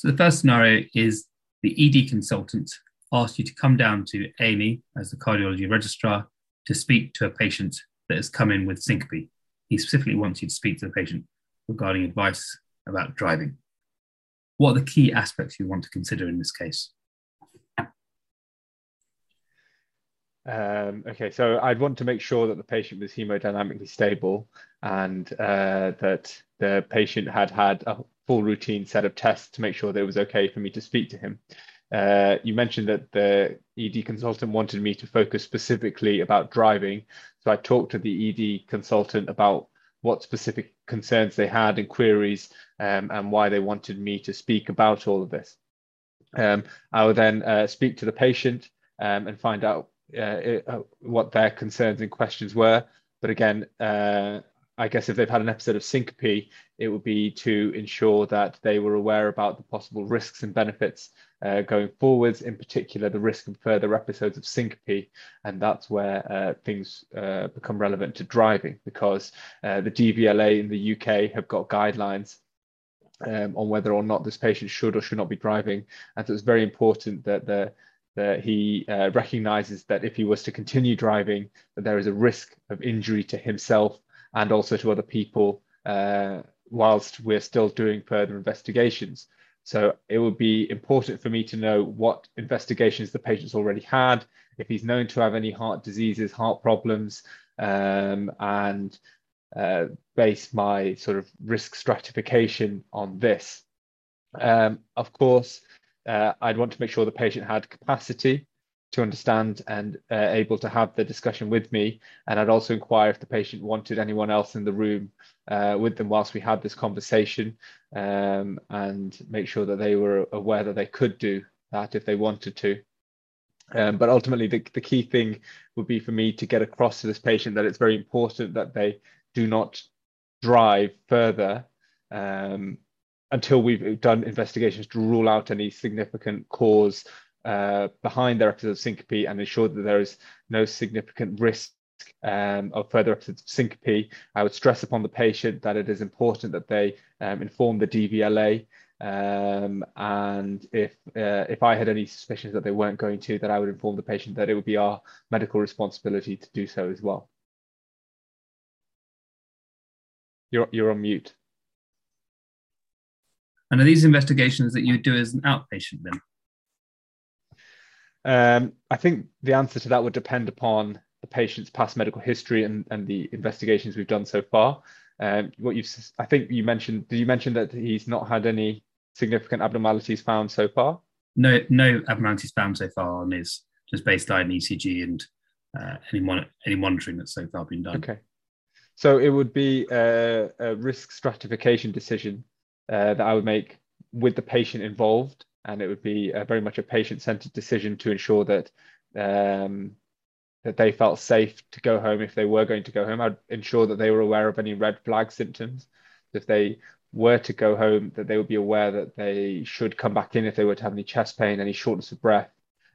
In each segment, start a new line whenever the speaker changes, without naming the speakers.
So the first scenario is the ED consultant asks you to come down to A&E as the cardiology registrar to speak to a patient that has come in with syncope. He specifically wants you to speak to the patient regarding advice about driving. What are the key aspects you want to consider in this case?
Um, okay, so I'd want to make sure that the patient was hemodynamically stable and uh, that the patient had had a full routine set of tests to make sure that it was okay for me to speak to him. Uh, you mentioned that the ED consultant wanted me to focus specifically about driving. So I talked to the ED consultant about what specific concerns they had and queries um, and why they wanted me to speak about all of this. Um, I will then uh, speak to the patient um, and find out uh, uh, what their concerns and questions were. But again, uh, I guess if they've had an episode of syncope, it would be to ensure that they were aware about the possible risks and benefits uh, going forwards, in particular the risk of further episodes of syncope. And that's where uh, things uh, become relevant to driving because uh, the DVLA in the UK have got guidelines um, on whether or not this patient should or should not be driving. And so it's very important that the that he uh, recognizes that if he was to continue driving, that there is a risk of injury to himself and also to other people uh, whilst we're still doing further investigations. So it would be important for me to know what investigations the patient's already had, if he's known to have any heart diseases, heart problems, um, and uh, base my sort of risk stratification on this. Um, of course, uh, I'd want to make sure the patient had capacity to understand and uh, able to have the discussion with me. And I'd also inquire if the patient wanted anyone else in the room uh, with them whilst we had this conversation um, and make sure that they were aware that they could do that if they wanted to. Um, but ultimately, the, the key thing would be for me to get across to this patient that it's very important that they do not drive further um, until we've done investigations to rule out any significant cause uh, behind their episode of syncope and ensure that there is no significant risk um, of further episodes of syncope. I would stress upon the patient that it is important that they um, inform the DVLA. Um, and if uh, if I had any suspicions that they weren't going to, that I would inform the patient that it would be our medical responsibility to do so as well. You're you're on mute.
And are these investigations that you do as an outpatient then?
Um, I think the answer to that would depend upon the patient's past medical history and, and the investigations we've done so far. Um, what you've, I think you mentioned, did you mention that he's not had any significant abnormalities found so far?
No, no abnormalities found so far on his just baseline ECG and uh, any, mon- any monitoring that's so far been done.
Okay. So it would be a, a risk stratification decision uh, that I would make with the patient involved, and it would be very much a patient-centered decision to ensure that um, that they felt safe to go home if they were going to go home. I'd ensure that they were aware of any red flag symptoms. If they were to go home, that they would be aware that they should come back in if they were to have any chest pain, any shortness of breath,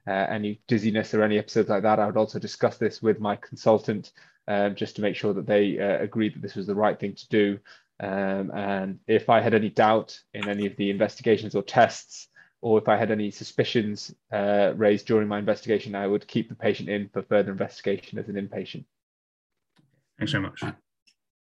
uh, any dizziness, or any episodes like that. I would also discuss this with my consultant um, just to make sure that they uh, agreed that this was the right thing to do. Um, and if I had any doubt in any of the investigations or tests, or if I had any suspicions uh, raised during my investigation, I would keep the patient in for further investigation as an inpatient.
Thanks very much.